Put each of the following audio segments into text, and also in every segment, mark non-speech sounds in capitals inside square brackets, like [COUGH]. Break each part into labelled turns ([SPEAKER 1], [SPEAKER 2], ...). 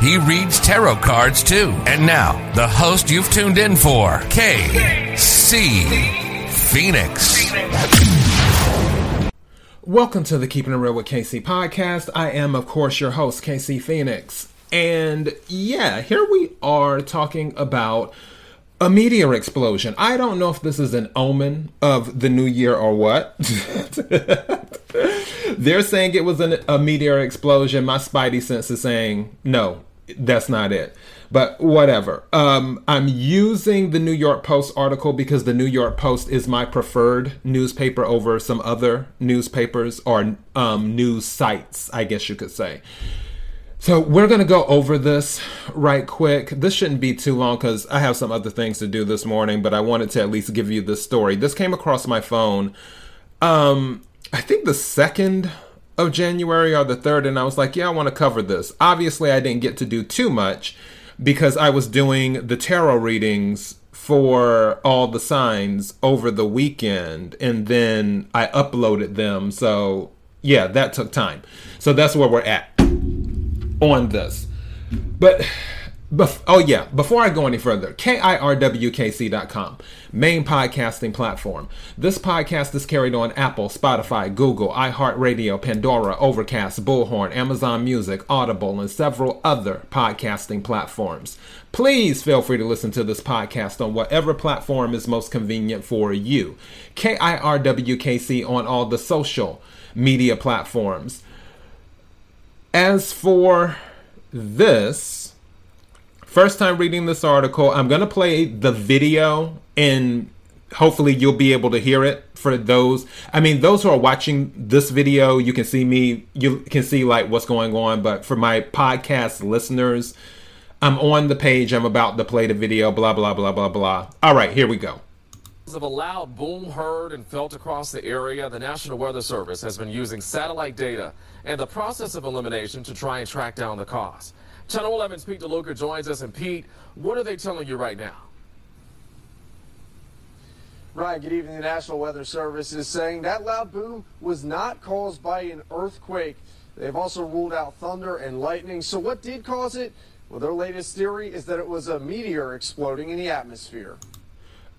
[SPEAKER 1] He reads tarot cards too. And now, the host you've tuned in for, KC Phoenix.
[SPEAKER 2] Welcome to the Keeping It Real with KC podcast. I am, of course, your host, KC Phoenix. And yeah, here we are talking about a meteor explosion. I don't know if this is an omen of the new year or what. [LAUGHS] They're saying it was an, a meteor explosion. My spidey sense is saying, no, that's not it. But whatever. Um, I'm using the New York Post article because the New York Post is my preferred newspaper over some other newspapers or um, news sites, I guess you could say. So we're going to go over this right quick. This shouldn't be too long because I have some other things to do this morning, but I wanted to at least give you this story. This came across my phone. Um, I think the second of January or the third, and I was like, yeah, I want to cover this. Obviously, I didn't get to do too much because I was doing the tarot readings for all the signs over the weekend, and then I uploaded them. So yeah, that took time. So that's where we're at on this. But, bef- oh yeah, before I go any further, KIRWKC.com, main podcasting platform. This podcast is carried on Apple, Spotify, Google, iHeartRadio, Pandora, Overcast, Bullhorn, Amazon Music, Audible, and several other podcasting platforms. Please feel free to listen to this podcast on whatever platform is most convenient for you. KIRWKC on all the social media platforms. As for this, first time reading this article, I'm going to play the video and hopefully you'll be able to hear it for those. I mean, those who are watching this video, you can see me, you can see like what's going on, but for my podcast listeners, I'm on the page, I'm about to play the video, blah, blah, blah, blah, blah. All right, here we go.
[SPEAKER 3] Of a loud boom heard and felt across the area, the National Weather Service has been using satellite data and the process of elimination to try and track down the cause. Channel 11's Pete DeLuca joins us. And Pete, what are they telling you right now?
[SPEAKER 4] Ryan, good evening. The National Weather Service is saying that loud boom was not caused by an earthquake. They've also ruled out thunder and lightning. So, what did cause it? Well, their latest theory is that it was a meteor exploding in the atmosphere.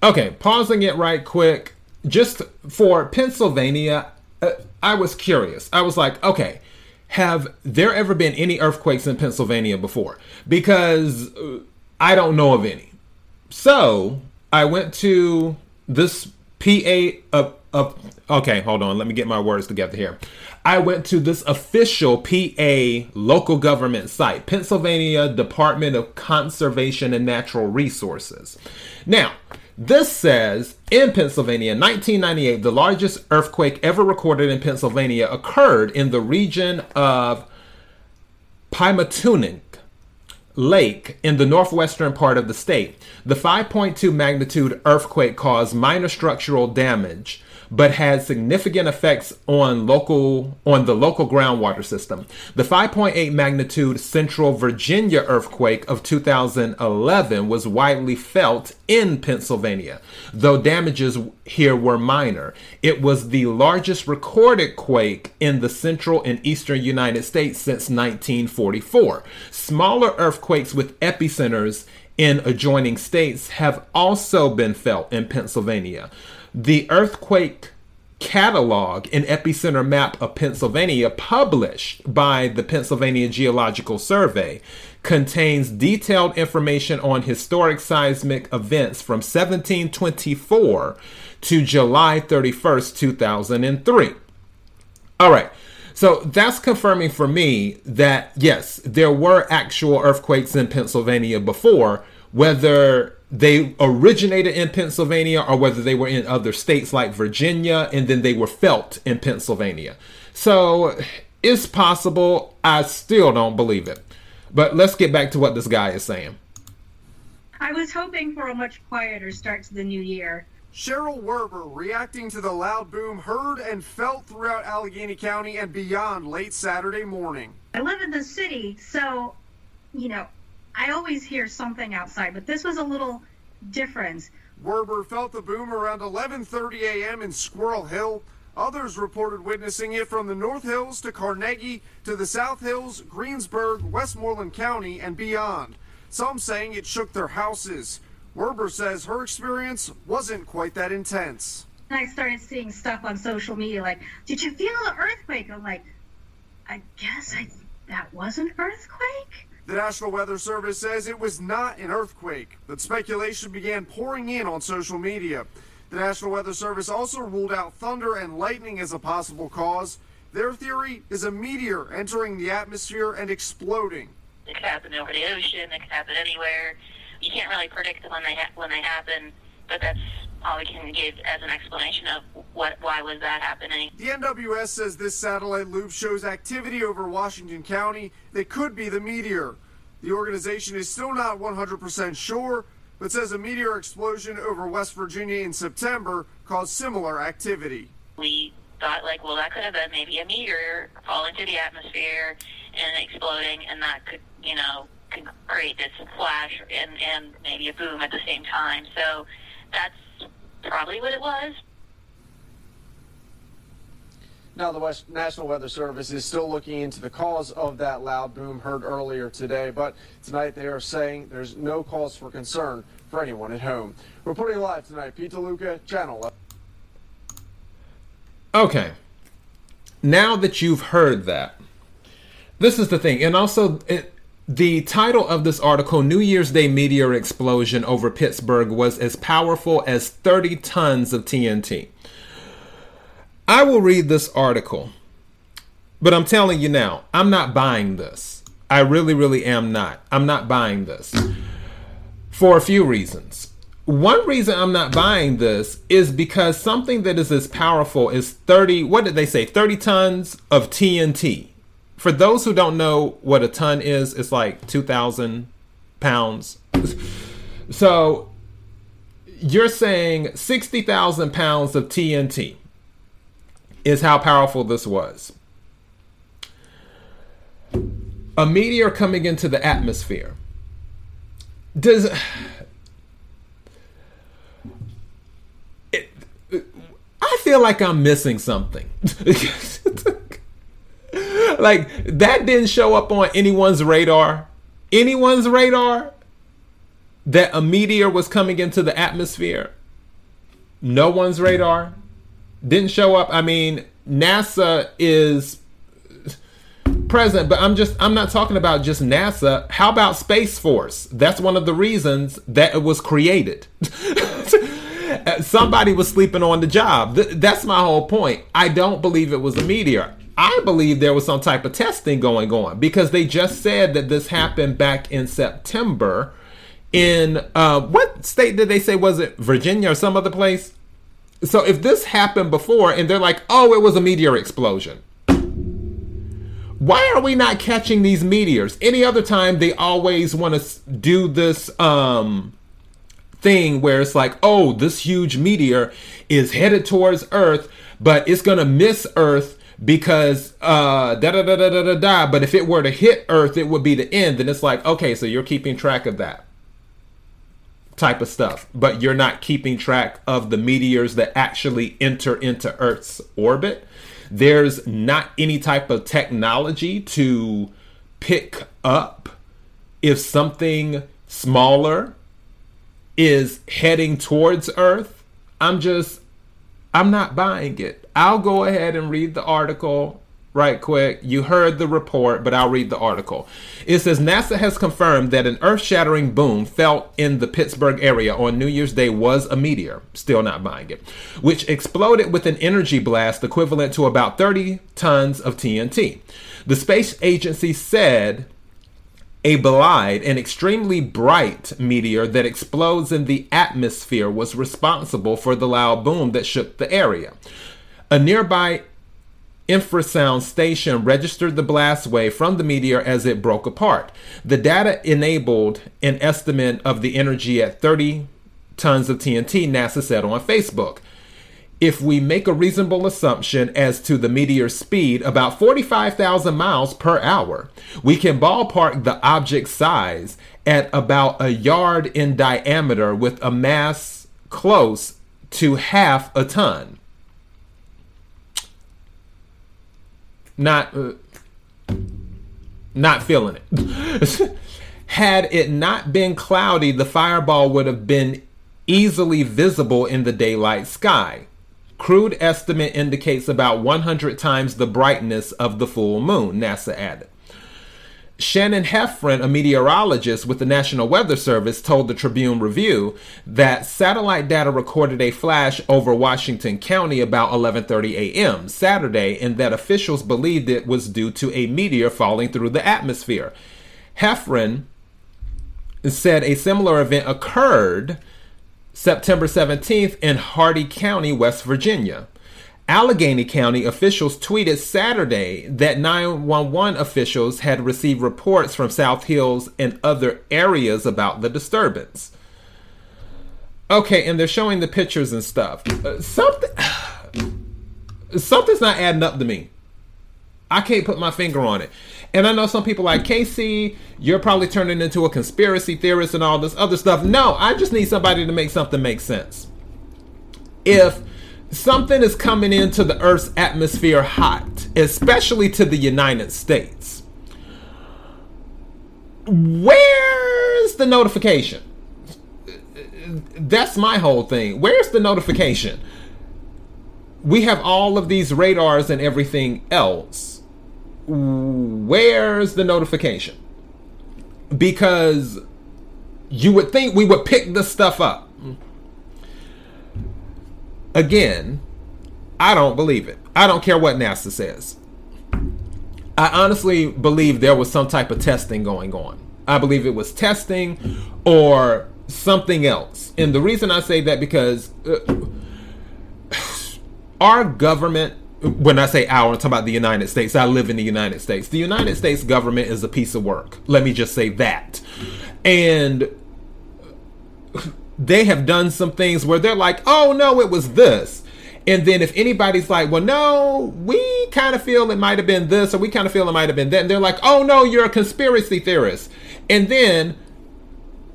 [SPEAKER 2] Okay, pausing it right quick. Just for Pennsylvania, uh, I was curious. I was like, okay, have there ever been any earthquakes in Pennsylvania before? Because uh, I don't know of any. So I went to this PA. Uh, uh, okay, hold on. Let me get my words together here. I went to this official PA local government site, Pennsylvania Department of Conservation and Natural Resources. Now, this says in Pennsylvania, 1998, the largest earthquake ever recorded in Pennsylvania occurred in the region of Pymatuning Lake in the northwestern part of the state. The 5.2 magnitude earthquake caused minor structural damage but had significant effects on local on the local groundwater system. The 5.8 magnitude Central Virginia earthquake of 2011 was widely felt in Pennsylvania, though damages here were minor. It was the largest recorded quake in the central and eastern United States since 1944. Smaller earthquakes with epicenters in adjoining states have also been felt in Pennsylvania. The earthquake catalog and epicenter map of Pennsylvania published by the Pennsylvania Geological Survey contains detailed information on historic seismic events from 1724 to July 31st, 2003. All right. So that's confirming for me that yes, there were actual earthquakes in Pennsylvania before, whether they originated in Pennsylvania or whether they were in other states like Virginia and then they were felt in Pennsylvania. So it's possible. I still don't believe it. But let's get back to what this guy is saying.
[SPEAKER 5] I was hoping for a much quieter start to the new year.
[SPEAKER 4] Cheryl Werber reacting to the loud boom heard and felt throughout Allegheny County and beyond late Saturday morning.
[SPEAKER 5] I live in the city, so, you know, I always hear something outside, but this was a little different.
[SPEAKER 4] Werber felt the boom around 11:30 a.m. in Squirrel Hill. Others reported witnessing it from the North Hills to Carnegie to the South Hills, Greensburg, Westmoreland County, and beyond. Some saying it shook their houses. Werber says her experience wasn't quite that intense.
[SPEAKER 5] I started seeing stuff on social media like, "Did you feel the earthquake?" I'm like, "I guess I that was an earthquake."
[SPEAKER 4] The National Weather Service says it was not an earthquake, but speculation began pouring in on social media. The National Weather Service also ruled out thunder and lightning as a possible cause. Their theory is a meteor entering the atmosphere and exploding.
[SPEAKER 6] It could happen over the ocean. It could happen anywhere. You can't really predict when they ha- when they happen, but that's all we can give as an explanation of what why was that happening.
[SPEAKER 4] The NWS says this satellite loop shows activity over Washington County that could be the meteor. The organization is still not 100% sure, but says a meteor explosion over West Virginia in September caused similar activity.
[SPEAKER 6] We thought like, well, that could have been maybe a meteor falling into the atmosphere and exploding, and that could, you know, could create this flash and and maybe a boom at the same time. So that's probably what it was.
[SPEAKER 4] Now, the West National Weather Service is still looking into the cause of that loud boom heard earlier today, but tonight they are saying there's no cause for concern for anyone at home. Reporting live tonight, Pete DeLuca, Channel.
[SPEAKER 2] Okay. Now that you've heard that, this is the thing, and also it, the title of this article, New Year's Day Meteor Explosion over Pittsburgh, was as powerful as 30 tons of TNT. I will read this article, but I'm telling you now, I'm not buying this. I really, really am not. I'm not buying this for a few reasons. One reason I'm not buying this is because something that is as powerful as 30, what did they say, 30 tons of TNT. For those who don't know what a ton is, it's like 2,000 pounds. [LAUGHS] So you're saying 60,000 pounds of TNT is how powerful this was. A meteor coming into the atmosphere. Does [SIGHS] I feel like I'm missing something. [LAUGHS] [LAUGHS] like that didn't show up on anyone's radar. Anyone's radar that a meteor was coming into the atmosphere. No one's radar didn't show up. I mean, NASA is present, but I'm just I'm not talking about just NASA. How about Space Force? That's one of the reasons that it was created. [LAUGHS] Somebody was sleeping on the job. that's my whole point. I don't believe it was a meteor. I believe there was some type of testing going on because they just said that this happened back in September. In uh, what state did they say was it? Virginia or some other place? So if this happened before and they're like, oh, it was a meteor explosion. Why are we not catching these meteors? Any other time they always want to do this um thing where it's like, oh, this huge meteor is headed towards Earth, but it's gonna miss Earth because uh da da da da da da da. But if it were to hit Earth, it would be the end. And it's like, okay, so you're keeping track of that type of stuff, but you're not keeping track of the meteors that actually enter into Earth's orbit. There's not any type of technology to pick up if something smaller is heading towards Earth. I'm just, I'm not buying it. I'll go ahead and read the article right quick. You heard the report, but I'll read the article. It says NASA has confirmed that an earth shattering boom felt in the Pittsburgh area on New Year's Day was a meteor, still not buying it, which exploded with an energy blast equivalent to about 30 tons of TNT. The space agency said a Bolide, an extremely bright meteor that explodes in the atmosphere, was responsible for the loud boom that shook the area. A nearby infrasound station registered the blast wave from the meteor as it broke apart. The data enabled an estimate of the energy at 30 tons of TNT, NASA said on Facebook. If we make a reasonable assumption as to the meteor's speed, about 45,000 miles per hour, we can ballpark the object's size at about a yard in diameter with a mass close to half a ton. Not uh, not feeling it. [LAUGHS] Had it not been cloudy, the fireball would have been easily visible in the daylight sky. Crude estimate indicates about 100 times the brightness of the full moon, NASA added. Shannon Heffron, a meteorologist with the National Weather Service, told the Tribune Review that satellite data recorded a flash over Washington County about 11:30 a.m. Saturday and that officials believed it was due to a meteor falling through the atmosphere. Heffron said a similar event occurred September 17th in Hardy County, West Virginia. Allegheny County officials tweeted Saturday that 911 officials had received reports from South Hills and other areas about the disturbance. Okay, and they're showing the pictures and stuff. Uh, something [SIGHS] something's not adding up to me. I can't put my finger on it. And I know some people like KC, you're probably turning into a conspiracy theorist and all this other stuff. No, I just need somebody to make something make sense. If something is coming into the Earth's atmosphere hot, especially to the United States, where's the notification? That's my whole thing. Where's the notification? We have all of these radars and everything else where's the notification? Because you would think we would pick this stuff up. Again, I don't believe it. I don't care what NASA says. I honestly believe there was some type of testing going on. I believe it was testing or something else. And the reason I say that because uh, [SIGHS] our government when I say our, I'm talking about the United States. I live in the United States. The United States government is a piece of work. Let me just say that. And they have done some things where they're like, oh no, it was this. And then if anybody's like, well, no, we kind of feel it might have been this, or we kind of feel it might have been that, and they're like, oh no, you're a conspiracy theorist. And then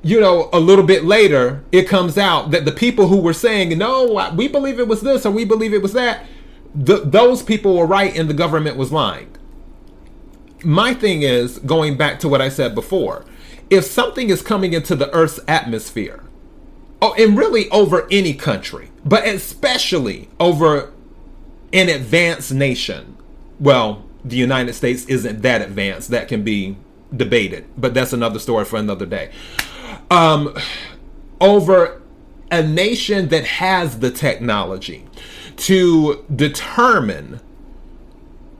[SPEAKER 2] you know, a little bit later, it comes out that the people who were saying, no, we believe it was this or we believe it was that, th- those people were right and the government was lying. My thing is going back to what I said before. If something is coming into the Earth's atmosphere, oh, and really over any country, but especially over an advanced nation, well, the United States isn't that advanced. That can be debated, but that's another story for another day. Um, over a nation that has the technology, to determine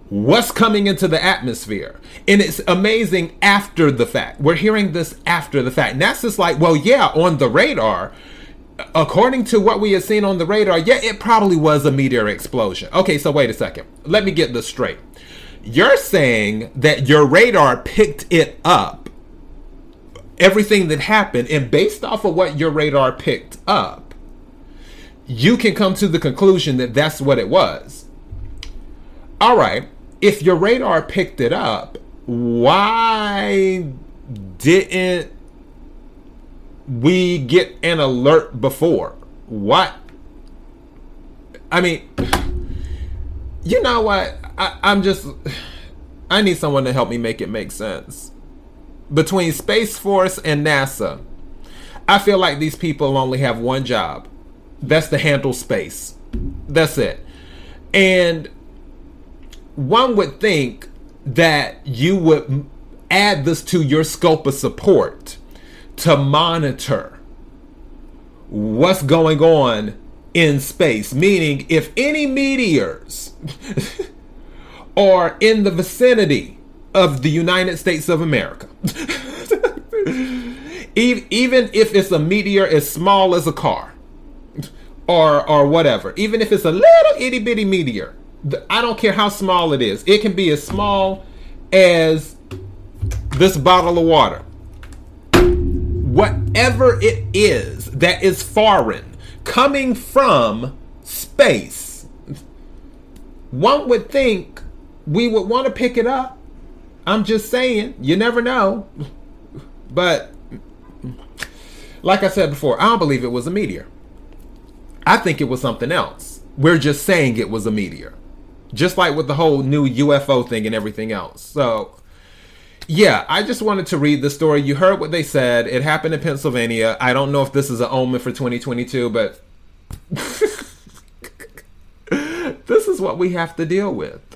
[SPEAKER 2] what's coming into the atmosphere. And it's amazing after the fact. We're hearing this after the fact. Just like, well, yeah, on the radar, according to what we have seen on the radar, yeah, it probably was a meteor explosion. Okay, so wait a second. Let me get this straight. You're saying that your radar picked it up, everything that happened, and based off of what your radar picked up, you can come to the conclusion that that's what it was. All right, if your radar picked it up, why didn't we get an alert before? What? I mean, you know what? I, I'm just. I need someone to help me make it make sense. Between Space Force and NASA, I feel like these people only have one job that's the handle space. That's it. And one would think that you would add this to your scope of support to monitor what's going on in space. Meaning, if any meteors [LAUGHS] are in the vicinity of the United States of America, [LAUGHS] even if it's a meteor as small as a car, or or whatever, even if it's a little itty bitty meteor, I don't care how small it is. It can be as small as this bottle of water. Whatever it is that is foreign coming from space, one would think we would want to pick it up. I'm just saying, you never know. But like I said before, I don't believe it was a meteor. I think it was something else. We're just saying it was a meteor. Just like with the whole new UFO thing and everything else. So, yeah, I just wanted to read the story. You heard what they said. It happened in Pennsylvania. I don't know if this is an omen for 2022, but [LAUGHS] this is what we have to deal with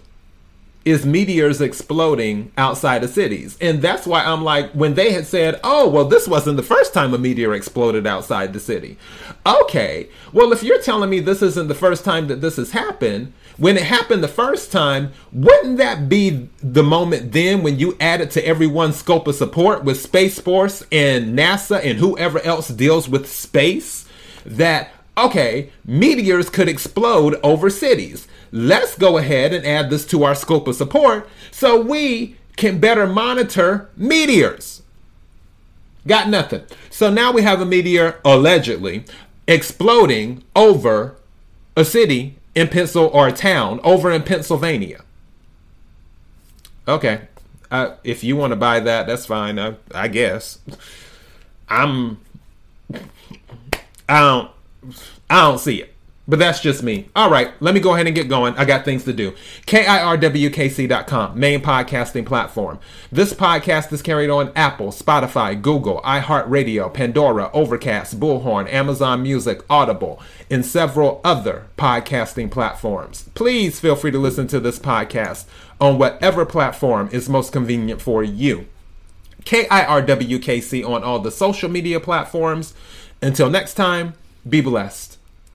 [SPEAKER 2] is meteors exploding outside of cities. And that's why I'm like, when they had said, oh, well, this wasn't the first time a meteor exploded outside the city. Okay, well, if you're telling me this isn't the first time that this has happened, when it happened the first time, wouldn't that be the moment then when you add it to everyone's scope of support with Space Force and NASA and whoever else deals with space? That, okay, meteors could explode over cities let's go ahead and add this to our scope of support so we can better monitor meteors. Got nothing. So now we have a meteor allegedly exploding over a city in Pencil or a town over in Pennsylvania. Okay. Uh, if you want to buy that, that's fine. I, I guess. I'm. I don't. I don't see it. But that's just me. All right, let me go ahead and get going. I got things to do. KIRWKC.com, main podcasting platform. This podcast is carried on Apple, Spotify, Google, iHeartRadio, Pandora, Overcast, Bullhorn, Amazon Music, Audible, and several other podcasting platforms. Please feel free to listen to this podcast on whatever platform is most convenient for you. KIRWKC on all the social media platforms. Until next time, be blessed.